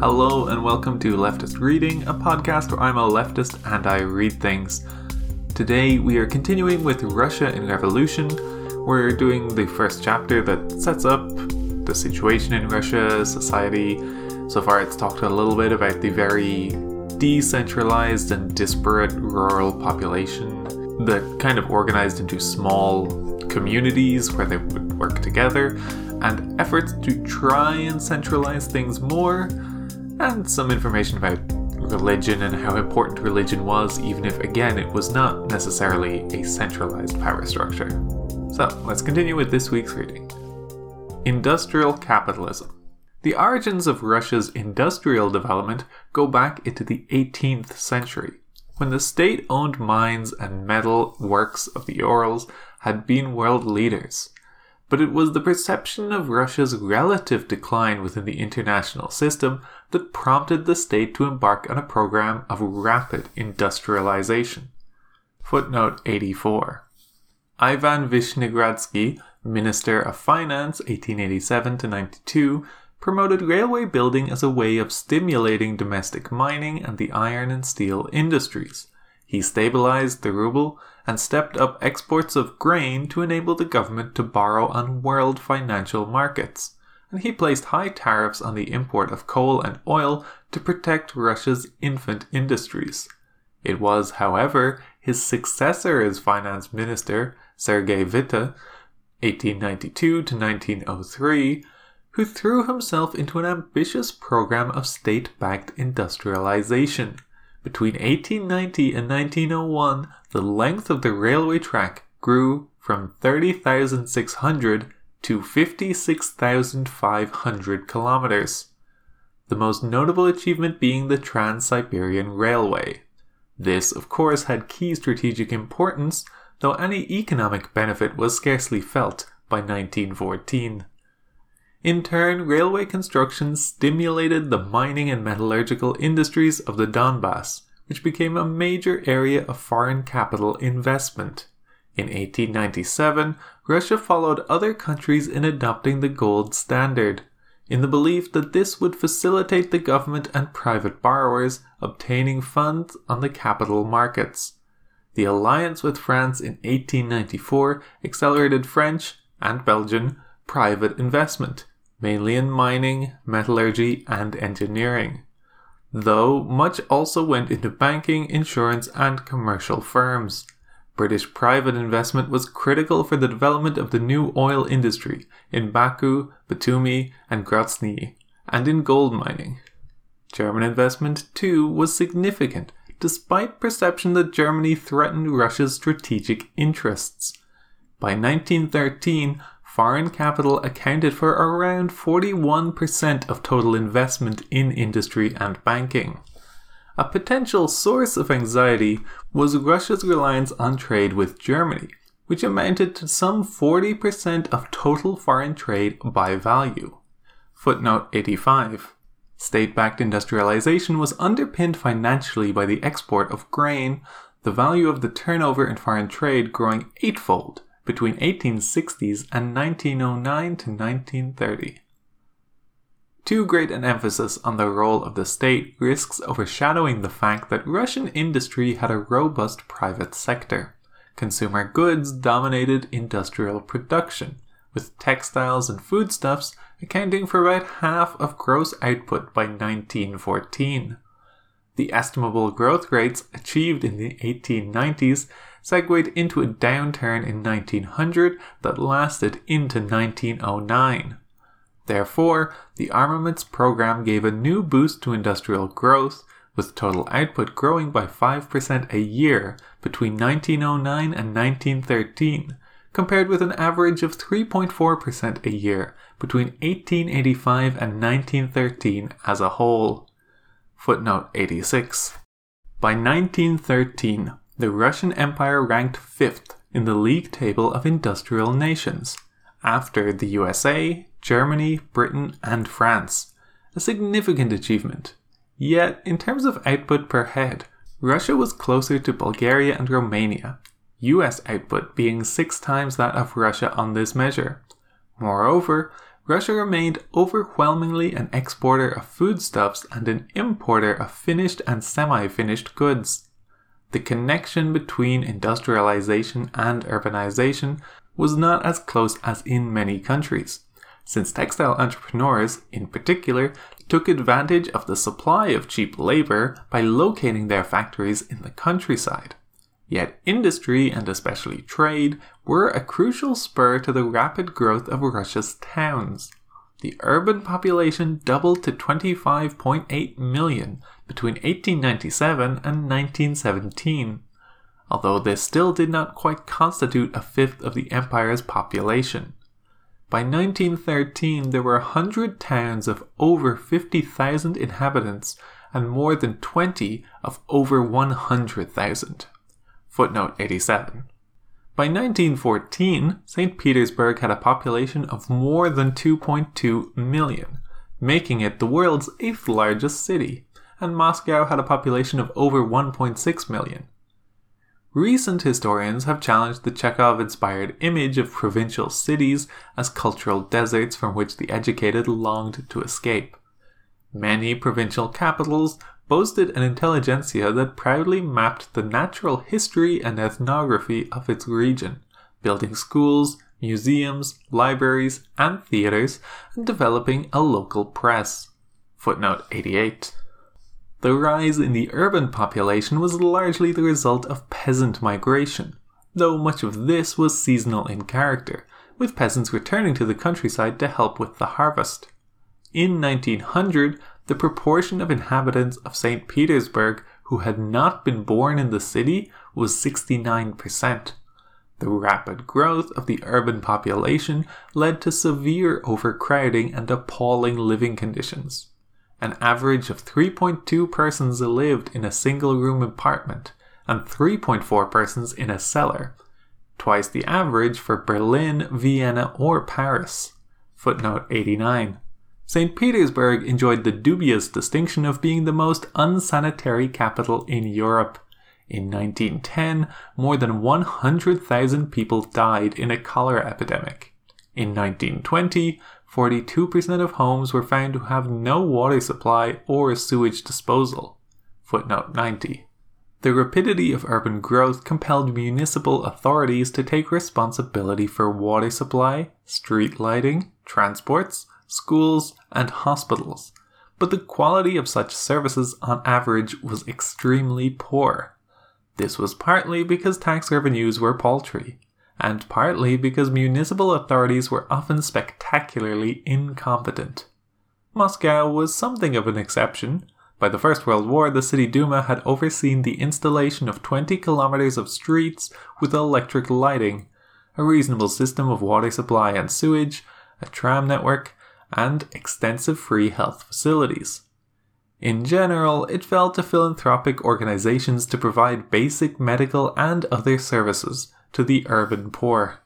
Hello, and welcome to Leftist Reading, a podcast where I'm a leftist and I read things. Today, we are continuing with Russia in Revolution. We're doing the first chapter that sets up the situation in Russia, society. So far, it's talked a little bit about the very decentralized and disparate rural population that kind of organized into small communities where they would work together, and efforts to try and centralize things more, and some information about religion and how important religion was, even if, again, it was not necessarily a centralized power structure. So, let's continue with this week's reading Industrial Capitalism. The origins of Russia's industrial development go back into the 18th century, when the state owned mines and metal works of the Urals had been world leaders. But it was the perception of Russia's relative decline within the international system that prompted the state to embark on a program of rapid industrialization. Footnote 84. Ivan Vishnegradsky, Minister of Finance 1887 to 92, promoted railway building as a way of stimulating domestic mining and the iron and steel industries. He stabilized the ruble and stepped up exports of grain to enable the government to borrow on world financial markets. And he placed high tariffs on the import of coal and oil to protect Russia's infant industries. It was, however, his successor as finance minister, Sergei Witte, 1892 to 1903, who threw himself into an ambitious program of state backed industrialization. Between 1890 and 1901, the length of the railway track grew from 30,600 to 56,500 kilometers. The most notable achievement being the Trans Siberian Railway. This, of course, had key strategic importance, though any economic benefit was scarcely felt by 1914. In turn, railway construction stimulated the mining and metallurgical industries of the Donbass, which became a major area of foreign capital investment. In 1897, Russia followed other countries in adopting the gold standard, in the belief that this would facilitate the government and private borrowers obtaining funds on the capital markets. The alliance with France in 1894 accelerated French and Belgian private investment, mainly in mining, metallurgy, and engineering. Though much also went into banking, insurance, and commercial firms. British private investment was critical for the development of the new oil industry in Baku, Batumi, and Grozny, and in gold mining. German investment, too, was significant, despite perception that Germany threatened Russia's strategic interests. By 1913, foreign capital accounted for around 41% of total investment in industry and banking. A potential source of anxiety was Russia's reliance on trade with Germany, which amounted to some 40% of total foreign trade by value. Footnote 85. State backed industrialization was underpinned financially by the export of grain, the value of the turnover in foreign trade growing eightfold between 1860s and 1909 to 1930. Too great an emphasis on the role of the state risks overshadowing the fact that Russian industry had a robust private sector. Consumer goods dominated industrial production, with textiles and foodstuffs accounting for about half of gross output by 1914. The estimable growth rates achieved in the 1890s segued into a downturn in 1900 that lasted into 1909. Therefore, the armaments program gave a new boost to industrial growth, with total output growing by 5% a year between 1909 and 1913, compared with an average of 3.4% a year between 1885 and 1913 as a whole. Footnote 86. By 1913, the Russian Empire ranked fifth in the league table of industrial nations, after the USA, Germany, Britain, and France. A significant achievement. Yet, in terms of output per head, Russia was closer to Bulgaria and Romania, US output being six times that of Russia on this measure. Moreover, Russia remained overwhelmingly an exporter of foodstuffs and an importer of finished and semi finished goods. The connection between industrialization and urbanization was not as close as in many countries, since textile entrepreneurs, in particular, took advantage of the supply of cheap labor by locating their factories in the countryside. Yet industry, and especially trade, were a crucial spur to the rapid growth of Russia's towns. The urban population doubled to 25.8 million between 1897 and 1917, although this still did not quite constitute a fifth of the empire's population. By 1913, there were 100 towns of over 50,000 inhabitants and more than 20 of over 100,000. Footnote 87. By 1914, St. Petersburg had a population of more than 2.2 million, making it the world's eighth largest city, and Moscow had a population of over 1.6 million. Recent historians have challenged the Chekhov inspired image of provincial cities as cultural deserts from which the educated longed to escape. Many provincial capitals boasted an intelligentsia that proudly mapped the natural history and ethnography of its region, building schools, museums, libraries, and theaters, and developing a local press. Footnote 88. The rise in the urban population was largely the result of peasant migration, though much of this was seasonal in character, with peasants returning to the countryside to help with the harvest. In 1900, the proportion of inhabitants of St. Petersburg who had not been born in the city was 69%. The rapid growth of the urban population led to severe overcrowding and appalling living conditions. An average of 3.2 persons lived in a single room apartment and 3.4 persons in a cellar, twice the average for Berlin, Vienna, or Paris. Footnote 89. St. Petersburg enjoyed the dubious distinction of being the most unsanitary capital in Europe. In 1910, more than 100,000 people died in a cholera epidemic. In 1920, 42% of homes were found to have no water supply or sewage disposal. Footnote 90. The rapidity of urban growth compelled municipal authorities to take responsibility for water supply, street lighting, transports, schools, and hospitals, but the quality of such services on average was extremely poor. This was partly because tax revenues were paltry, and partly because municipal authorities were often spectacularly incompetent. Moscow was something of an exception. By the First World War, the City Duma had overseen the installation of 20 kilometers of streets with electric lighting, a reasonable system of water supply and sewage, a tram network, and extensive free health facilities. In general, it fell to philanthropic organizations to provide basic medical and other services to the urban poor.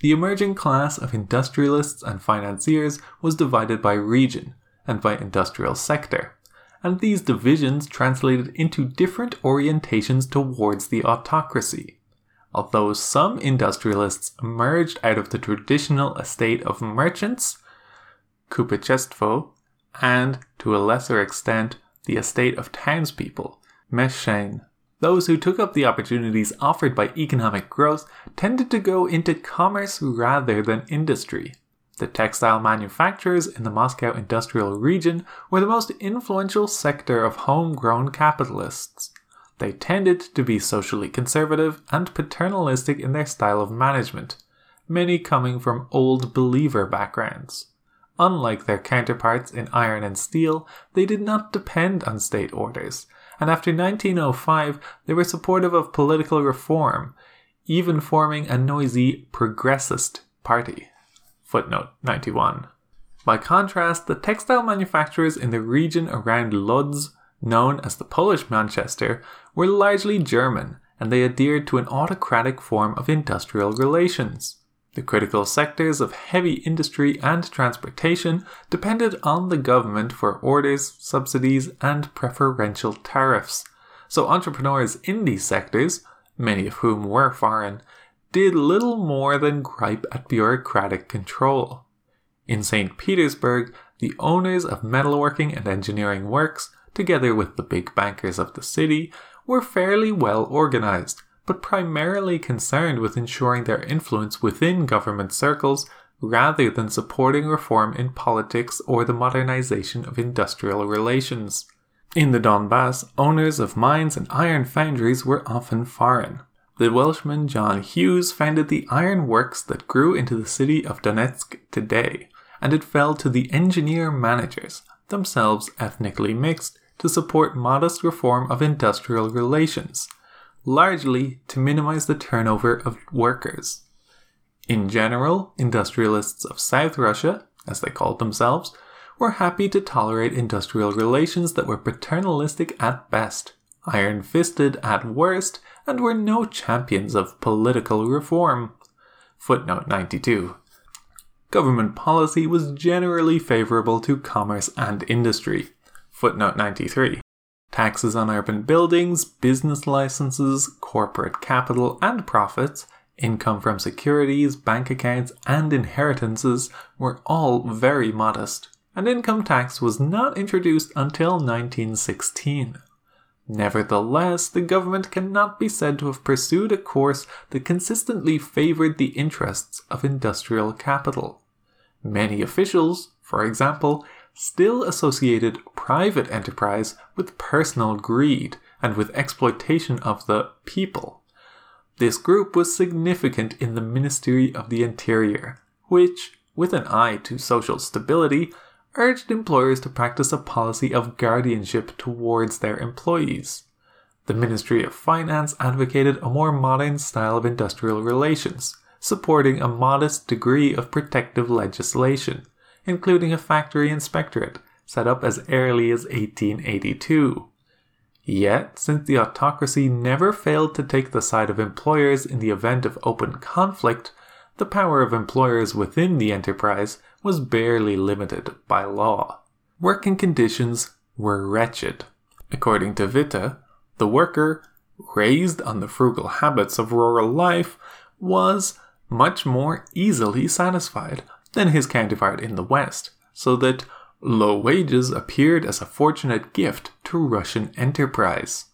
The emerging class of industrialists and financiers was divided by region and by industrial sector, and these divisions translated into different orientations towards the autocracy although some industrialists emerged out of the traditional estate of merchants, kupeczeństwo, and, to a lesser extent, the estate of townspeople, meszczanie. Those who took up the opportunities offered by economic growth tended to go into commerce rather than industry. The textile manufacturers in the Moscow industrial region were the most influential sector of homegrown capitalists. They tended to be socially conservative and paternalistic in their style of management, many coming from old believer backgrounds. Unlike their counterparts in iron and steel, they did not depend on state orders, and after 1905 they were supportive of political reform, even forming a noisy progressist party. Footnote 91. By contrast, the textile manufacturers in the region around Lodz known as the Polish Manchester, were largely German and they adhered to an autocratic form of industrial relations. The critical sectors of heavy industry and transportation depended on the government for orders, subsidies, and preferential tariffs. So entrepreneurs in these sectors, many of whom were foreign, did little more than gripe at bureaucratic control. In St. Petersburg, the owners of metalworking and engineering works, together with the big bankers of the city, were fairly well organized, but primarily concerned with ensuring their influence within government circles rather than supporting reform in politics or the modernization of industrial relations. In the Donbass, owners of mines and iron foundries were often foreign. The Welshman John Hughes founded the iron works that grew into the city of Donetsk today, and it fell to the engineer managers, themselves ethnically mixed, to support modest reform of industrial relations, largely to minimize the turnover of workers. In general, industrialists of South Russia, as they called themselves, were happy to tolerate industrial relations that were paternalistic at best, iron fisted at worst, and were no champions of political reform. Footnote 92. Government policy was generally favorable to commerce and industry. Footnote 93. Taxes on urban buildings, business licenses, corporate capital, and profits, income from securities, bank accounts, and inheritances were all very modest, and income tax was not introduced until 1916. Nevertheless, the government cannot be said to have pursued a course that consistently favored the interests of industrial capital. Many officials, for example, still associated private enterprise with personal greed and with exploitation of the people. This group was significant in the Ministry of the Interior, which, with an eye to social stability, urged employers to practice a policy of guardianship towards their employees. The Ministry of Finance advocated a more modern style of industrial relations, supporting a modest degree of protective legislation, including a factory inspectorate set up as early as 1882. Yet, since the autocracy never failed to take the side of employers in the event of open conflict, the power of employers within the enterprise was barely limited by law. Working conditions were wretched. According to Witte, the worker, raised on the frugal habits of rural life, was much more easily satisfied than his counterpart in the West, so that low wages appeared as a fortunate gift to Russian enterprise.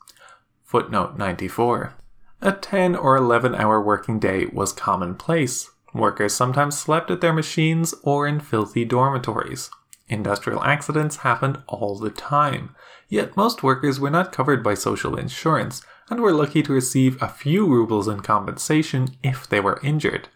Footnote 94. A 10 or 11 hour working day was commonplace. Workers sometimes slept at their machines or in filthy dormitories. Industrial accidents happened all the time, yet most workers were not covered by social insurance and were lucky to receive a few rubles in compensation if they were injured.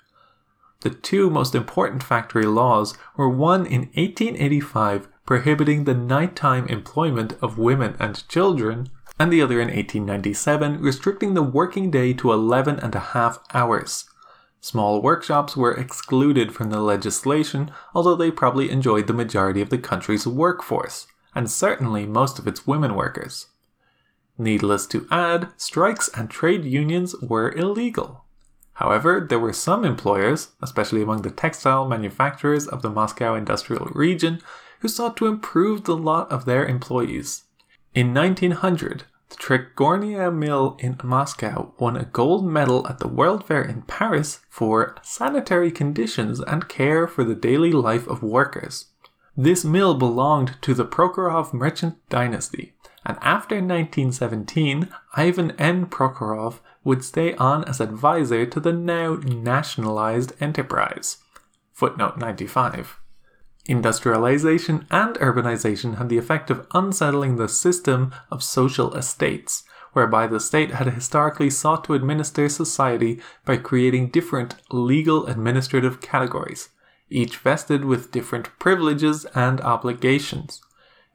The two most important factory laws were one in 1885 prohibiting the nighttime employment of women and children, and the other in 1897 restricting the working day to 11 and a half hours. Small workshops were excluded from the legislation, although they probably enjoyed the majority of the country's workforce, and certainly most of its women workers. Needless to add, strikes and trade unions were illegal. However, there were some employers, especially among the textile manufacturers of the Moscow industrial region, who sought to improve the lot of their employees. In 1900, the Tregornia mill in Moscow won a gold medal at the World Fair in Paris for sanitary conditions and care for the daily life of workers. This mill belonged to the Prokhorov merchant dynasty, and after 1917, Ivan N. Prokhorov would stay on as advisor to the now nationalized enterprise. Footnote 95. Industrialization and urbanization had the effect of unsettling the system of social estates, whereby the state had historically sought to administer society by creating different legal administrative categories, each vested with different privileges and obligations.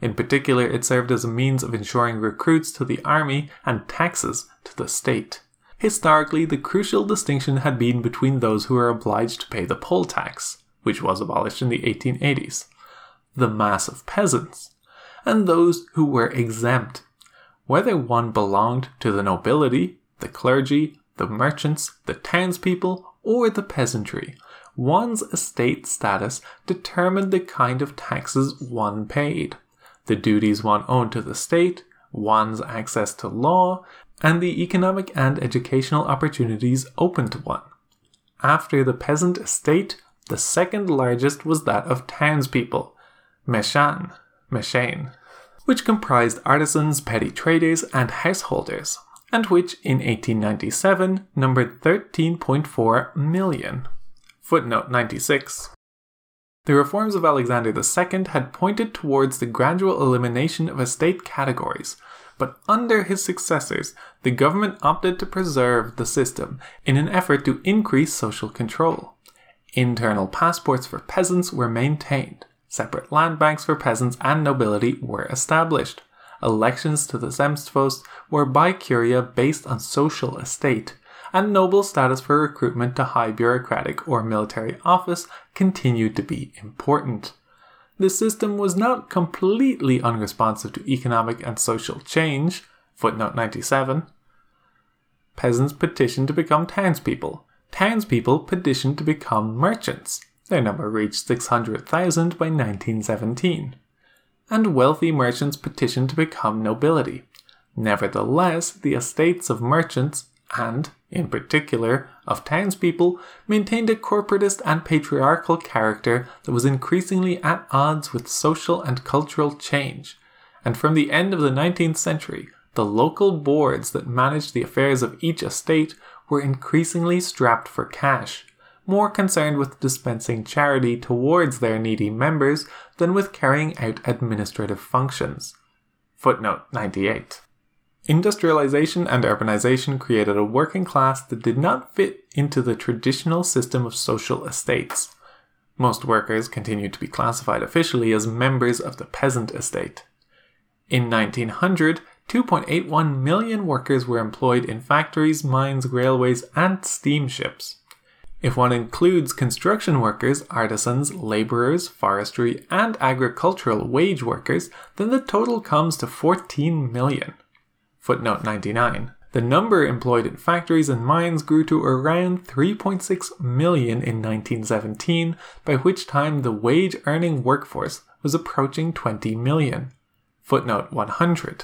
In particular, it served as a means of ensuring recruits to the army and taxes to the state. Historically, the crucial distinction had been between those who were obliged to pay the poll tax, which was abolished in the 1880s, the mass of peasants, and those who were exempt, whether one belonged to the nobility, the clergy, the merchants, the townspeople, or the peasantry. One's estate status determined the kind of taxes one paid, the duties one owed to the state, one's access to law, and the economic and educational opportunities open to one. After the peasant estate, The second largest was that of townspeople, Meshan, Meshane, which comprised artisans, petty traders, and householders, and which in 1897 numbered 13.4 million. Footnote 96. The reforms of Alexander II had pointed towards the gradual elimination of estate categories, but under his successors, the government opted to preserve the system in an effort to increase social control. Internal passports for peasants were maintained, separate land banks for peasants and nobility were established. Elections to the Zemstvos were by curia based on social estate, and noble status for recruitment to high bureaucratic or military office continued to be important. The system was not completely unresponsive to economic and social change. Footnote 97. Peasants petitioned to become townspeople. Townspeople petitioned to become merchants. Their number reached 600,000 by 1917. And wealthy merchants petitioned to become nobility. Nevertheless, the estates of merchants and, in particular, of townspeople, maintained a corporatist and patriarchal character that was increasingly at odds with social and cultural change. And from the end of the 19th century, the local boards that managed the affairs of each estate were increasingly strapped for cash more concerned with dispensing charity towards their needy members than with carrying out administrative functions. Footnote 98. Industrialization and urbanization created a working class that did not fit into the traditional system of social estates. Most workers continued to be classified officially as members of the peasant estate. In 1900, 2.81 million workers were employed in factories, mines, railways, and steamships. If one includes construction workers, artisans, labourers, forestry, and agricultural wage workers, then the total comes to 14 million. Footnote 99. The number employed in factories and mines grew to around 3.6 million in 1917, by which time the wage earning workforce was approaching 20 million. Footnote 100.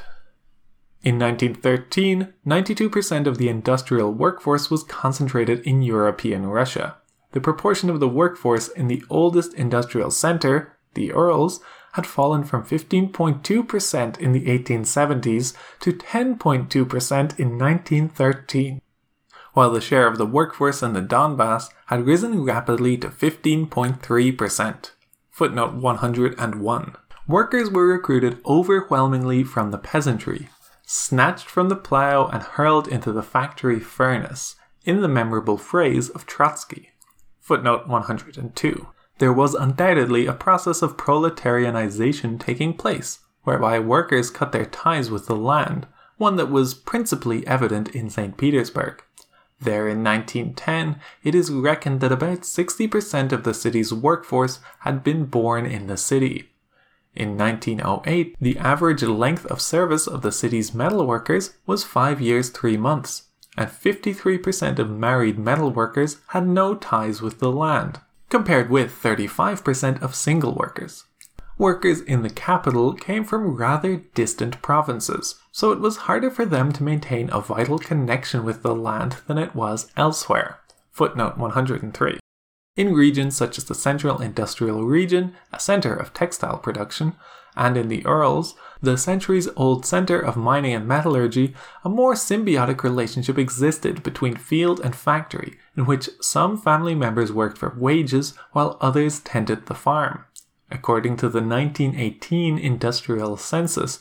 In 1913, 92% of the industrial workforce was concentrated in European Russia. The proportion of the workforce in the oldest industrial center, the Urals, had fallen from 15.2% in the 1870s to 10.2% in 1913, while the share of the workforce in the Donbass had risen rapidly to 15.3%. Footnote 101. Workers were recruited overwhelmingly from the peasantry, snatched from the plough and hurled into the factory furnace, in the memorable phrase of Trotsky. Footnote 102. There was undoubtedly a process of proletarianization taking place, whereby workers cut their ties with the land, one that was principally evident in St. Petersburg. There in 1910, it is reckoned that about 60% of the city's workforce had been born in the city, in 1908, the average length of service of the city's metalworkers was 5 years 3 months, and 53% of married metalworkers had no ties with the land, compared with 35% of single workers. Workers in the capital came from rather distant provinces, so it was harder for them to maintain a vital connection with the land than it was elsewhere. Footnote 103. In regions such as the Central Industrial Region, a center of textile production, and in the Urals, the centuries old center of mining and metallurgy, a more symbiotic relationship existed between field and factory, in which some family members worked for wages while others tended the farm. According to the 1918 industrial census,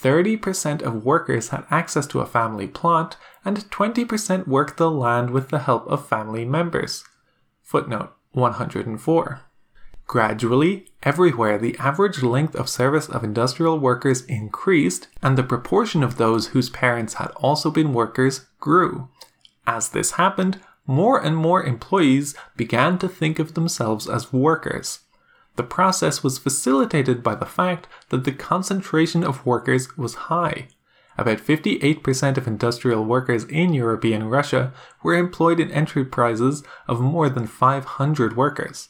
30% of workers had access to a family plot, and 20% worked the land with the help of family members. Footnote 104. Gradually, everywhere the average length of service of industrial workers increased, and the proportion of those whose parents had also been workers grew. As this happened, more and more employees began to think of themselves as workers. The process was facilitated by the fact that the concentration of workers was high. About 58% of industrial workers in European Russia were employed in enterprises of more than 500 workers,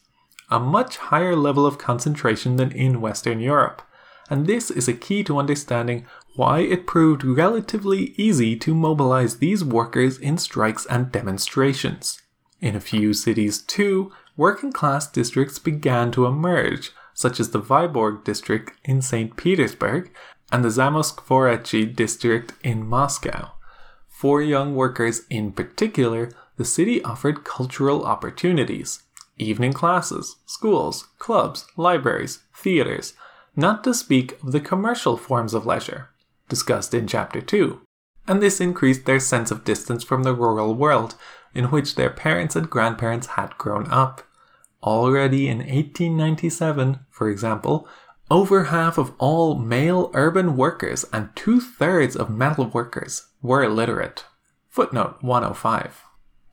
a much higher level of concentration than in Western Europe, and this is a key to understanding why it proved relatively easy to mobilize these workers in strikes and demonstrations. In a few cities, too, working class districts began to emerge, such as the Vyborg district in St. Petersburg and the Zamoskvorechi district in Moscow. For young workers in particular, the city offered cultural opportunities evening classes, schools, clubs, libraries, theaters, not to speak of the commercial forms of leisure, discussed in Chapter 2. And this increased their sense of distance from the rural world in which their parents and grandparents had grown up. Already in 1897, for example, over half of all male urban workers and two thirds of metal workers were illiterate. Footnote 105.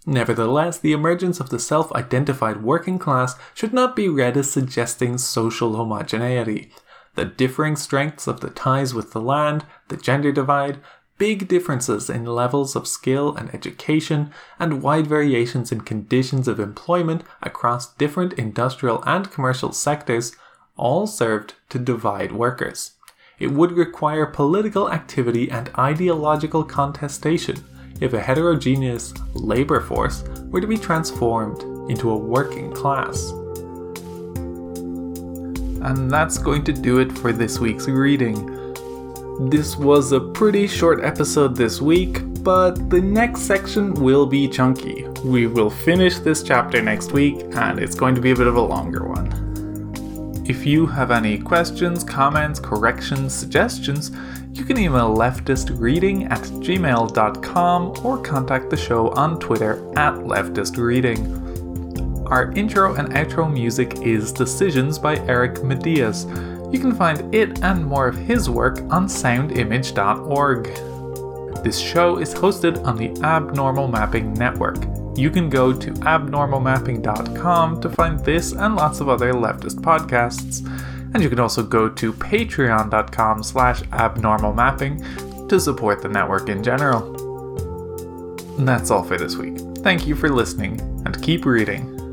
Nevertheless, the emergence of the self identified working class should not be read as suggesting social homogeneity. The differing strengths of the ties with the land, the gender divide, big differences in levels of skill and education, and wide variations in conditions of employment across different industrial and commercial sectors all served to divide workers. It would require political activity and ideological contestation if a heterogeneous labor force were to be transformed into a working class. And that's going to do it for this week's reading. This was a pretty short episode this week, but the next section will be chunky. We will finish this chapter next week, and it's going to be a bit of a longer one. If you have any questions, comments, corrections, suggestions, you can email leftistreading at gmail.com or contact the show on Twitter at leftistreading. Our intro and outro music is Decisions by Eric Matyas. You can find it and more of his work on soundimage.org. This show is hosted on the Abnormal Mapping Network. You can go to abnormalmapping.com to find this and lots of other leftist podcasts. And you can also go to patreon.com slash abnormalmapping to support the network in general. And that's all for this week. Thank you for listening, and keep reading.